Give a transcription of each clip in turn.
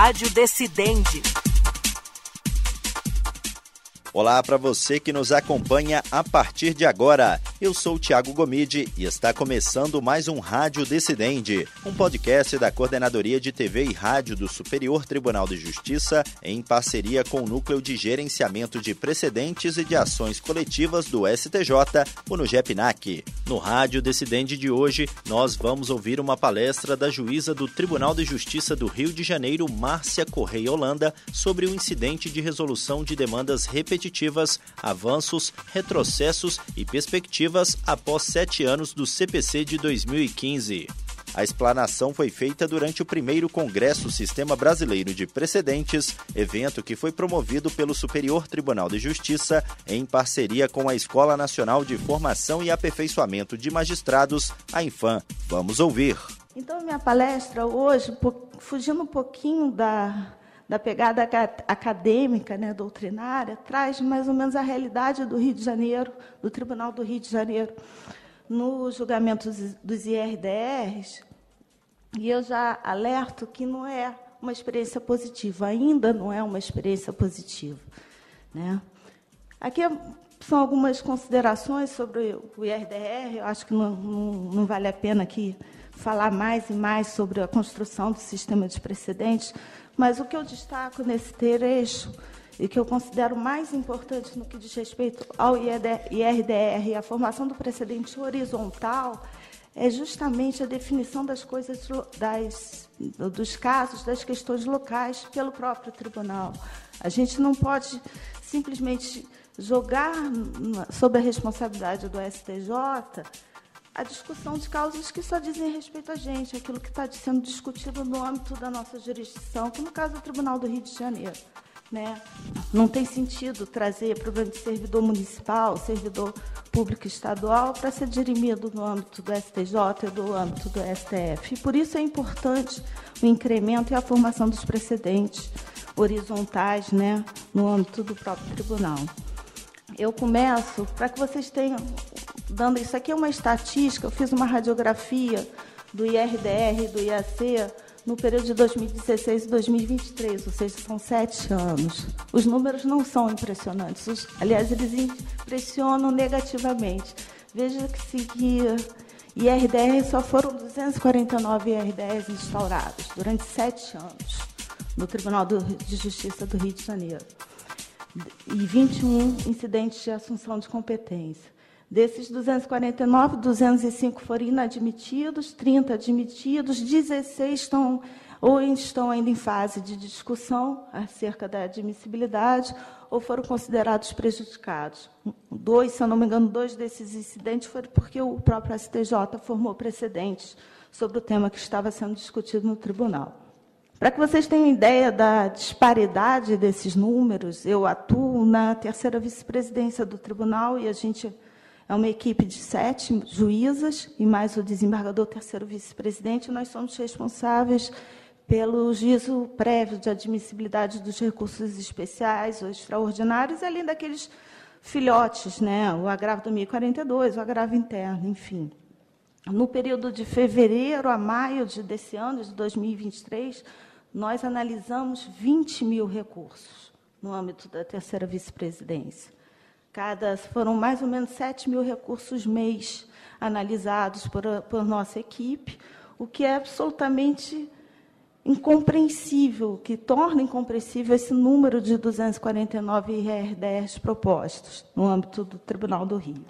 Rádio Decidente. Olá para você que nos acompanha a partir de agora. Eu sou o Tiago Gomide e está começando mais um Rádio Decidente, um podcast da Coordenadoria de TV e Rádio do Superior Tribunal de Justiça em parceria com o Núcleo de Gerenciamento de Precedentes e de Ações Coletivas do STJ, o NUGEPNAC. No Rádio Decidente de hoje, nós vamos ouvir uma palestra da juíza do Tribunal de Justiça do Rio de Janeiro, Márcia Correia Holanda, sobre o incidente de resolução de demandas repetitivas avanços, retrocessos e perspectivas após sete anos do CPC de 2015. A explanação foi feita durante o primeiro Congresso Sistema Brasileiro de Precedentes, evento que foi promovido pelo Superior Tribunal de Justiça em parceria com a Escola Nacional de Formação e Aperfeiçoamento de Magistrados, a Infam. Vamos ouvir. Então, minha palestra hoje, fugindo um pouquinho da, da pegada acadêmica, né, doutrinária, traz mais ou menos a realidade do Rio de Janeiro, do Tribunal do Rio de Janeiro, no julgamento dos IRDRs. E eu já alerto que não é uma experiência positiva, ainda não é uma experiência positiva. Né? Aqui são algumas considerações sobre o IRDR, eu acho que não, não, não vale a pena aqui falar mais e mais sobre a construção do sistema de precedentes, mas o que eu destaco nesse trecho e que eu considero mais importante no que diz respeito ao IRDR e a formação do precedente horizontal é justamente a definição das coisas, das, dos casos, das questões locais pelo próprio tribunal. A gente não pode simplesmente jogar sob a responsabilidade do STJ a discussão de causas que só dizem respeito a gente, aquilo que está sendo discutido no âmbito da nossa jurisdição, que no caso é o Tribunal do Rio de Janeiro. Né? Não tem sentido trazer problema de servidor municipal, servidor público estadual, para ser dirimido no âmbito do STJ e do âmbito do STF. E por isso é importante o incremento e a formação dos precedentes horizontais né, no âmbito do próprio tribunal. Eu começo para que vocês tenham dando isso aqui é uma estatística, eu fiz uma radiografia do IRDR do IAC no período de 2016 e 2023, ou seja, são sete anos. Os números não são impressionantes, os, aliás, eles impressionam negativamente. Veja que, se, que IRDR só foram 249 IRDRs instaurados durante sete anos no Tribunal de Justiça do Rio de Janeiro e 21 incidentes de assunção de competência. Desses 249, 205 foram inadmitidos, 30 admitidos, 16 estão ou estão ainda em fase de discussão acerca da admissibilidade ou foram considerados prejudicados. Dois, se eu não me engano, dois desses incidentes foram porque o próprio STJ formou precedentes sobre o tema que estava sendo discutido no tribunal. Para que vocês tenham ideia da disparidade desses números, eu atuo na terceira vice-presidência do tribunal e a gente é uma equipe de sete juízas e mais o desembargador terceiro vice-presidente. Nós somos responsáveis pelo juízo prévio de admissibilidade dos recursos especiais ou extraordinários, além daqueles filhotes, né? o agravo do 1042, o agravo interno, enfim. No período de fevereiro a maio de, desse ano, de 2023, nós analisamos 20 mil recursos no âmbito da terceira vice-presidência. Foram mais ou menos 7 mil recursos mês analisados por, por nossa equipe, o que é absolutamente incompreensível, que torna incompreensível esse número de 249 IR10 propostos no âmbito do Tribunal do Rio.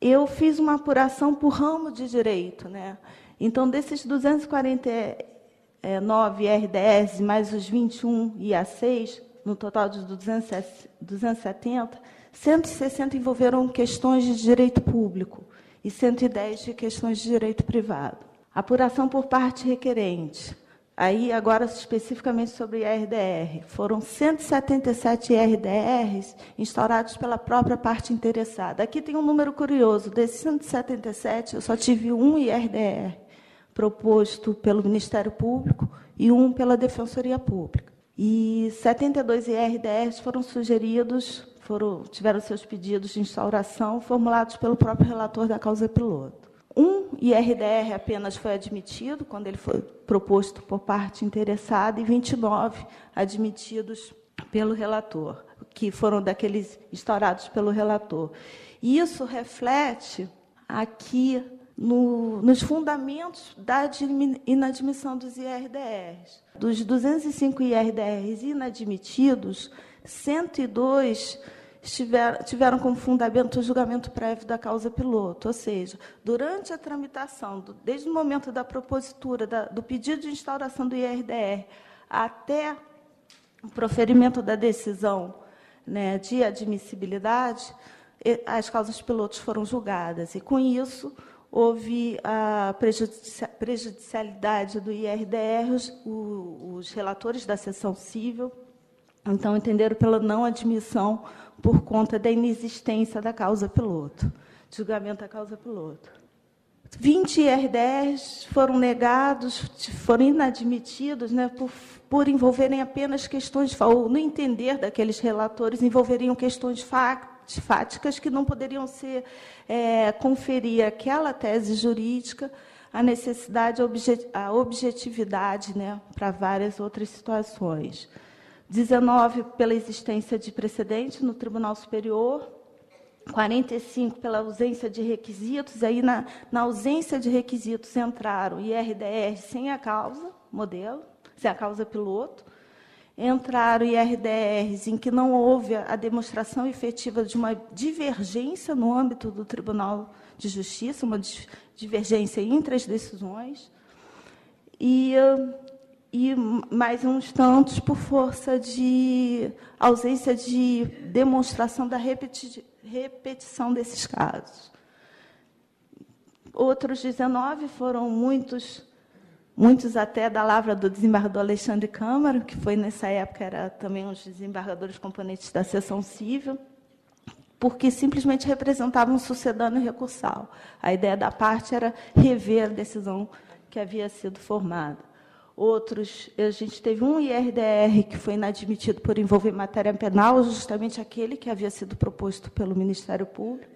Eu fiz uma apuração por ramo de direito, né? Então, desses 249 IR10 mais os 21 IA6, no total de 270, 160 envolveram questões de direito público e 110 de questões de direito privado. Apuração por parte requerente. Aí, agora especificamente sobre IRDR. Foram 177 IRDRs instaurados pela própria parte interessada. Aqui tem um número curioso. Desses 177, eu só tive um IRDR proposto pelo Ministério Público e um pela Defensoria Pública. E 72 IRDRs foram sugeridos foram, tiveram seus pedidos de instauração formulados pelo próprio relator da causa piloto. Um IRDR apenas foi admitido, quando ele foi proposto por parte interessada, e 29 admitidos pelo relator, que foram daqueles instaurados pelo relator. E isso reflete aqui no, nos fundamentos da inadmissão dos IRDRs. Dos 205 IRDRs inadmitidos, 102 tiveram, como fundamento o julgamento prévio da causa piloto, ou seja, durante a tramitação, desde o momento da propositura, do pedido de instauração do IRDR, até o proferimento da decisão né, de admissibilidade, as causas pilotos foram julgadas. E, com isso, houve a prejudicialidade do IRDR, os, os relatores da sessão civil, então, entenderam pela não admissão por conta da inexistência da causa piloto, julgamento da causa piloto. 20 IRDRs foram negados, foram inadmitidos, né, por, por envolverem apenas questões, ou no entender daqueles relatores, envolveriam questões fáticas que não poderiam ser é, conferir àquela tese jurídica a necessidade, a objetividade né, para várias outras situações. 19 pela existência de precedente no Tribunal Superior, 45 pela ausência de requisitos, aí na, na ausência de requisitos entraram IRDR sem a causa, modelo, sem a causa piloto, entraram IRDRs em que não houve a demonstração efetiva de uma divergência no âmbito do Tribunal de Justiça, uma divergência entre as decisões, e e mais uns tantos por força de ausência de demonstração da repeti repetição desses casos. Outros 19 foram muitos, muitos até da lavra do desembargador Alexandre Câmara, que foi nessa época era também um dos desembargadores componentes da seção civil, porque simplesmente representavam um sucedâneo recursal. A ideia da parte era rever a decisão que havia sido formada. Outros, a gente teve um IRDR que foi inadmitido por envolver matéria penal, justamente aquele que havia sido proposto pelo Ministério Público.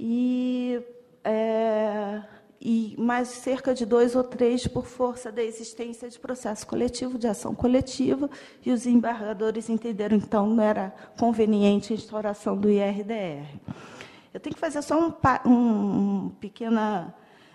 E, é, e mais cerca de dois ou três por força da existência de processo coletivo, de ação coletiva, e os embargadores entenderam, então, não era conveniente a instauração do IRDR. Eu tenho que fazer só um, um pequena.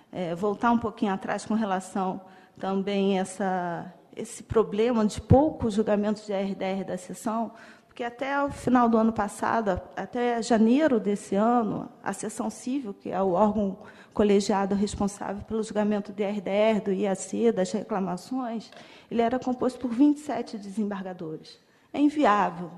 É, voltar um pouquinho atrás com relação também essa, esse problema de poucos julgamentos de RDR da sessão, porque até o final do ano passado, até janeiro desse ano, a sessão civil, que é o órgão colegiado responsável pelo julgamento do RDR, do IAC, das reclamações, ele era composto por 27 desembargadores. É inviável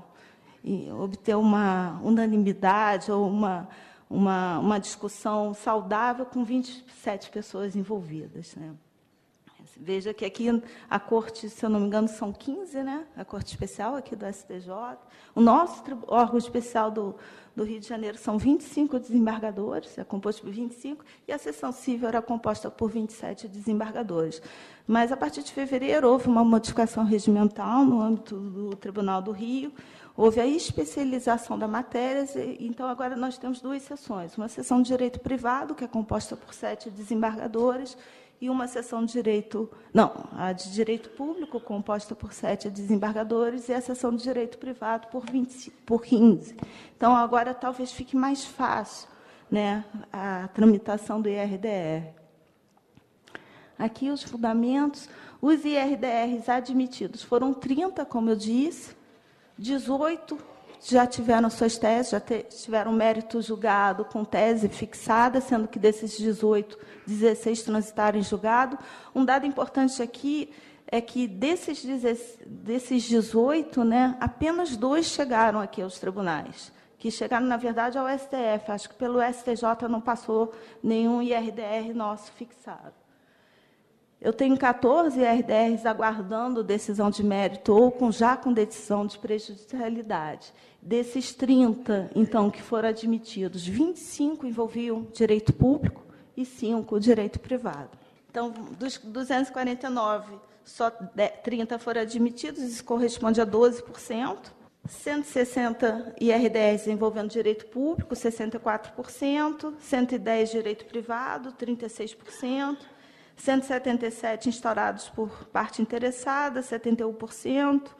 obter uma unanimidade ou uma, uma, uma discussão saudável com 27 pessoas envolvidas. Né? Veja que aqui a corte, se eu não me engano, são 15, né? A corte especial aqui do STJ. O nosso órgão especial do, do Rio de Janeiro são 25 desembargadores, é composto por 25, e a sessão civil era composta por 27 desembargadores. Mas, a partir de fevereiro, houve uma modificação regimental no âmbito do Tribunal do Rio, houve a especialização da matéria, então agora nós temos duas sessões. Uma sessão de direito privado, que é composta por sete desembargadores, e uma seção de direito, não, a de direito público, composta por sete desembargadores, e a seção de direito privado por, 20, por 15. Então, agora talvez fique mais fácil né, a tramitação do IRDR. Aqui os fundamentos. Os IRDRs admitidos foram 30, como eu disse, 18 já tiveram suas teses, já tiveram mérito julgado com tese fixada, sendo que desses 18, 16 transitaram em julgado. Um dado importante aqui é que desses, desses 18, né, apenas dois chegaram aqui aos tribunais, que chegaram, na verdade, ao STF. Acho que pelo STJ não passou nenhum IRDR nosso fixado. Eu tenho 14 RDRs aguardando decisão de mérito ou com, já com decisão de prejudicialidade. Desses 30, então, que foram admitidos, 25 envolviam direito público e 5 direito privado. Então, dos 249, só 30 foram admitidos, isso corresponde a 12%. 160 IRDRs envolvendo direito público, 64%, 110 direito privado, 36%, 177 instaurados por parte interessada, 71%,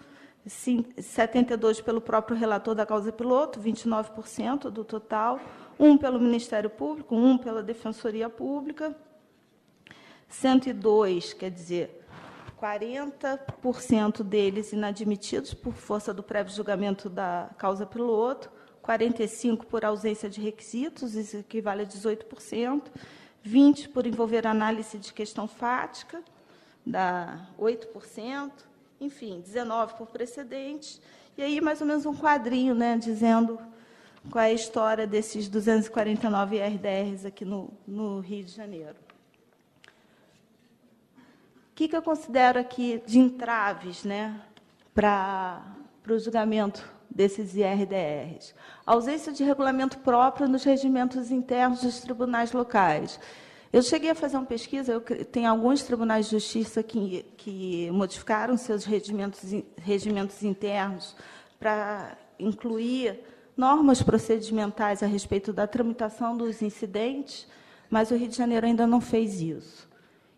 72 pelo próprio relator da causa piloto, 29% do total, um pelo Ministério Público, um pela Defensoria Pública, 102, quer dizer, 40% deles inadmitidos por força do prévio julgamento da causa piloto, 45% por ausência de requisitos, isso equivale a 18%, 20% por envolver análise de questão fática, dá 8%, enfim, 19% por precedentes, e aí mais ou menos um quadrinho né, dizendo qual é a história desses 249 RDRs aqui no, no Rio de Janeiro que, que eu considero aqui de entraves né, para o julgamento desses IRDRs? A ausência de regulamento próprio nos regimentos internos dos tribunais locais. Eu cheguei a fazer uma pesquisa, eu, tem alguns tribunais de justiça que, que modificaram seus regimentos, regimentos internos para incluir normas procedimentais a respeito da tramitação dos incidentes, mas o Rio de Janeiro ainda não fez isso.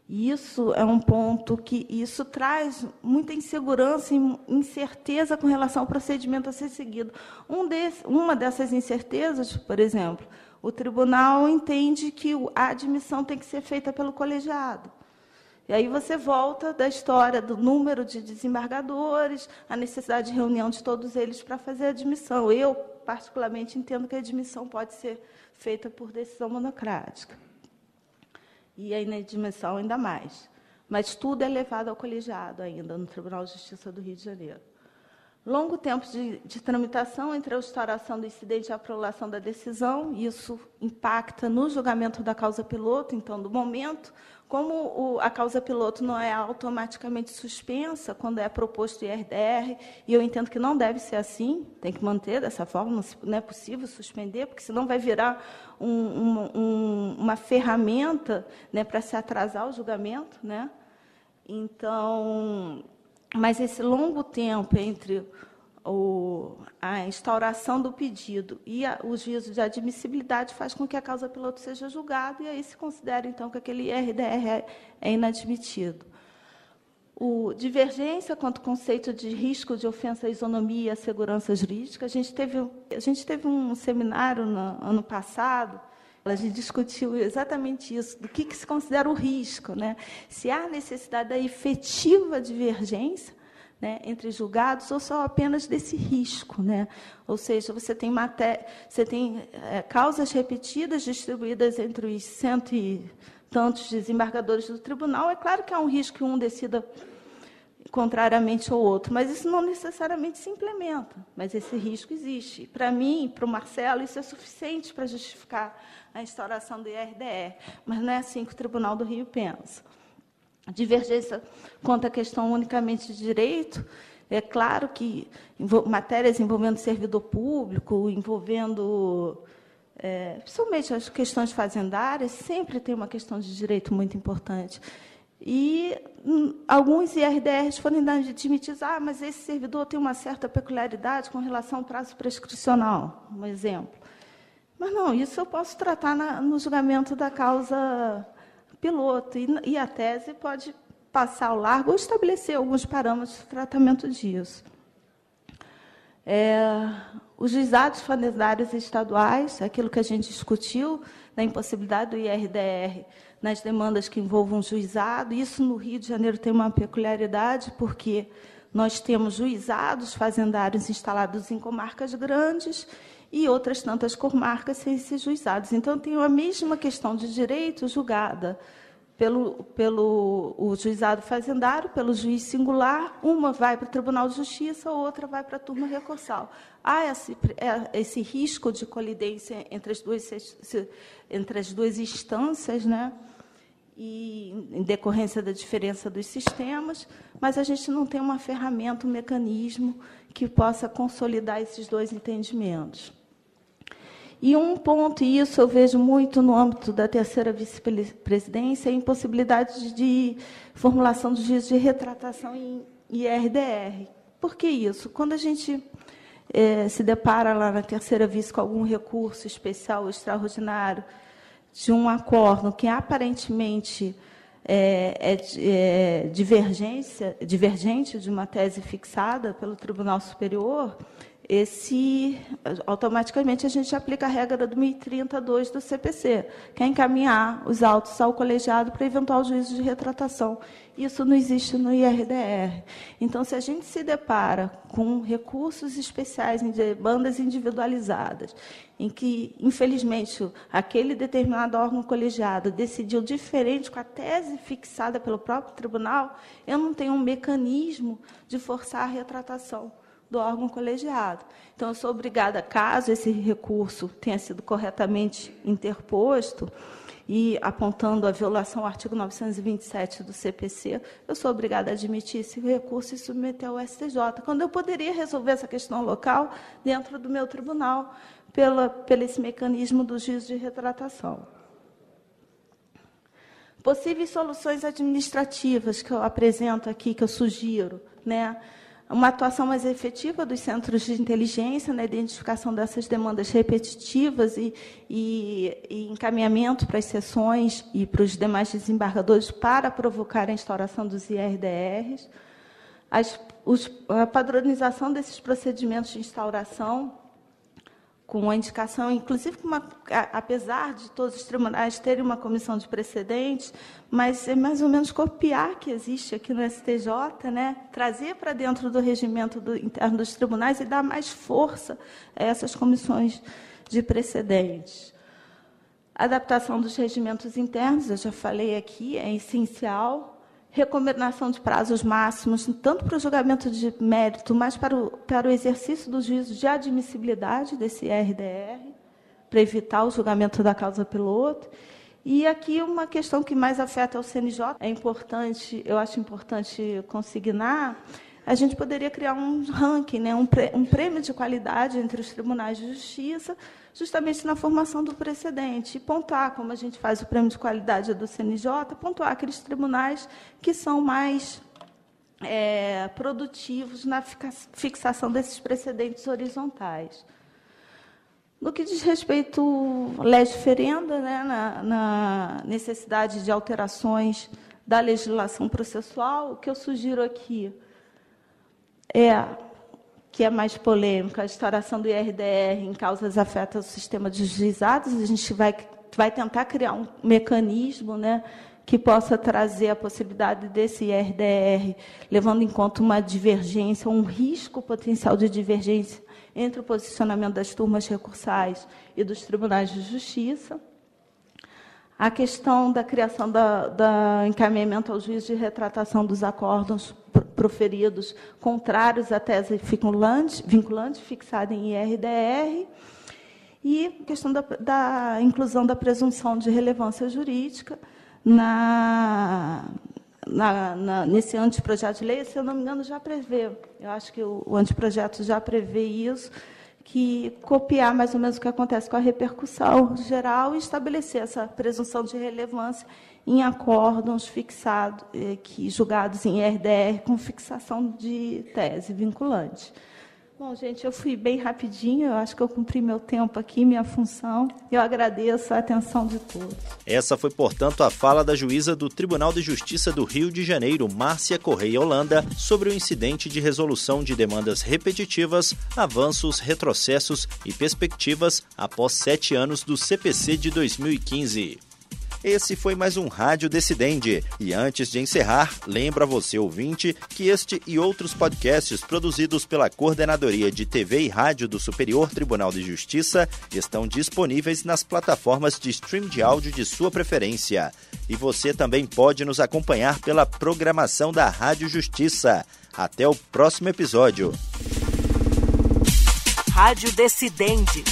Isso é um ponto que isso traz muita insegurança e incerteza com relação ao procedimento a ser seguido. Um desse, uma dessas incertezas, por exemplo, o tribunal entende que a admissão tem que ser feita pelo colegiado. E aí você volta da história do número de desembargadores, a necessidade de reunião de todos eles para fazer a admissão. Eu, particularmente, entendo que a admissão pode ser feita por decisão monocrática e a inadmissão ainda mais. Mas tudo é levado ao colegiado ainda no Tribunal de Justiça do Rio de Janeiro. Longo tempo de, de tramitação entre a instauração do incidente e a aprovação da decisão, isso impacta no julgamento da causa piloto, então, do momento, como o, a causa piloto não é automaticamente suspensa quando é proposto IRDR, e eu entendo que não deve ser assim, tem que manter dessa forma, não, é possível suspender, porque senão vai virar um, um, uma ferramenta né, para se atrasar o julgamento. Né? Então, mas esse longo tempo entre o, a instauração do pedido e a, o juízo de admissibilidade faz com que a causa piloto seja julgada e aí se considera, então, que aquele IRDR é, é inadmitido. O, divergência quanto ao conceito de risco de ofensa à isonomia e à segurança jurídica. A gente teve, a gente teve um seminário no ano passado, a gente discutiu exatamente isso, do que, que se considera o risco, né? se há necessidade da efetiva divergência né, entre julgados ou só apenas desse risco. Né? Ou seja, você tem, maté você tem é, causas repetidas distribuídas entre os cento e tantos desembargadores do tribunal. É claro que há um risco que um decida contrariamente ao outro, mas isso não necessariamente se implementa. Mas esse risco existe. Para mim, para o Marcelo, isso é suficiente para justificar a instauração do IRDR. Mas não é assim que o Tribunal do Rio pensa divergência quanto à questão unicamente de direito, é claro que matérias envolvendo servidor público, envolvendo é, principalmente as questões fazendárias, sempre tem uma questão de direito muito importante. E alguns IRDRs foram admitidos, ah, mas esse servidor tem uma certa peculiaridade com relação ao prazo prescricional, um exemplo. Mas não, isso eu posso tratar na, no julgamento da causa piloto. E, e a tese pode passar ao largo ou estabelecer alguns parâmetros de tratamento disso. É, os juizados fazendários estaduais, aquilo que a gente discutiu, da impossibilidade do IRDR nas demandas que envolvam juizado, isso no Rio de Janeiro tem uma peculiaridade, porque nós temos juizados fazendários instalados em comarcas grandes e outras tantas comarcas sem ser juizados. Então, tem a mesma questão de direito julgada pelo, pelo o juizado fazendário, pelo juiz singular, uma vai para o Tribunal de Justiça, a outra vai para a turma recursal. Há esse, é, esse risco de colidência entre as duas, entre as duas instâncias, né? E em decorrência da diferença dos sistemas, mas a gente não tem uma ferramenta, um mecanismo que possa consolidar esses dois entendimentos. E um ponto, e isso eu vejo muito no âmbito da terceira vice-presidência, é a impossibilidade de formulação do juízo de retratação em IRDR. Por que isso? Quando a gente é, se depara lá na terceira vista com algum recurso especial extraordinário de um acordo que aparentemente é, é, é divergência, divergente de uma tese fixada pelo Tribunal Superior, esse automaticamente a gente aplica a regra do 1032 do CPC, que é encaminhar os autos ao colegiado para eventual juízo de retratação. Isso não existe no IRDR. Então, se a gente se depara com recursos especiais em bandas individualizadas, em que, infelizmente, aquele determinado órgão colegiado decidiu diferente com a tese fixada pelo próprio tribunal, eu não tenho um mecanismo de forçar a retratação do órgão colegiado. Então, eu sou obrigada, caso esse recurso tenha sido corretamente interposto, e apontando a violação ao artigo 927 do CPC, eu sou obrigada a admitir esse recurso e submeter ao STJ, quando eu poderia resolver essa questão local dentro do meu tribunal, pela, pelo esse mecanismo do juízo de retratação. Possíveis soluções administrativas que eu apresento aqui, que eu sugiro, né? Uma atuação mais efetiva dos centros de inteligência na identificação dessas demandas repetitivas e, e, e encaminhamento para as sessões e para os demais desembargadores para provocar a instauração dos IRDRs, as, os, a padronização desses procedimentos de instauração com a indicação, inclusive, uma, apesar de todos os tribunais terem uma comissão de precedentes, mas é mais ou menos copiar que existe aqui no STJ, né? trazer para dentro do regimento do, interno dos tribunais e dar mais força a essas comissões de precedentes. adaptação dos regimentos internos, eu já falei aqui, é essencial recomendação de prazos máximos, tanto para o julgamento de mérito, mas para o, para o exercício do juízo de admissibilidade desse RDR, para evitar o julgamento da causa piloto. E aqui uma questão que mais afeta o CNJ, é importante, eu acho importante consignar, a gente poderia criar um ranking, né, um, prêmio de qualidade entre os tribunais de justiça, justamente na formação do precedente. E pontuar, como a gente faz o prêmio de qualidade do CNJ, pontuar aqueles tribunais que são mais é, produtivos na fixação desses precedentes horizontais. No que diz respeito à lei diferenda, né, na, na necessidade de alterações da legislação processual, o que eu sugiro aqui é que é mais polêmica, a instauração do IRDR em causas afetas ao sistema de juizados. A gente vai, vai tentar criar um mecanismo né, que possa trazer a possibilidade desse IRDR, levando em conta uma divergência, um risco potencial de divergência entre o posicionamento das turmas recursais e dos tribunais de justiça. A questão da criação da encaminhamento ao juízo de retratação dos acordos proferidos contrários à tese vinculante, vinculante fixada em IRDR, e a questão da, da inclusão da presunção de relevância jurídica na, na, na, nesse anteprojeto de lei, se eu não me engano, já prevê, eu acho que o, o anteprojeto já prevê isso, que copiar mais ou menos o que acontece com a repercussão geral e estabelecer essa presunção de relevância em acórdãos fixados, eh, que, julgados em RDR com fixação de tese vinculante. Bom, gente, eu fui bem rapidinho, eu acho que eu cumpri meu tempo aqui, minha função. Eu agradeço a atenção de todos. Essa foi, portanto, a fala da juíza do Tribunal de Justiça do Rio de Janeiro, Márcia Correia Holanda, sobre o incidente de resolução de demandas repetitivas, avanços, retrocessos e perspectivas após sete anos do CPC de 2015. Esse foi mais um Rádio Decidente. E antes de encerrar, lembra você ouvinte que este e outros podcasts produzidos pela Coordenadoria de TV e Rádio do Superior Tribunal de Justiça estão disponíveis nas plataformas de stream de áudio de sua preferência. E você também pode nos acompanhar pela programação da Rádio Justiça. Até o próximo episódio. Rádio Decidente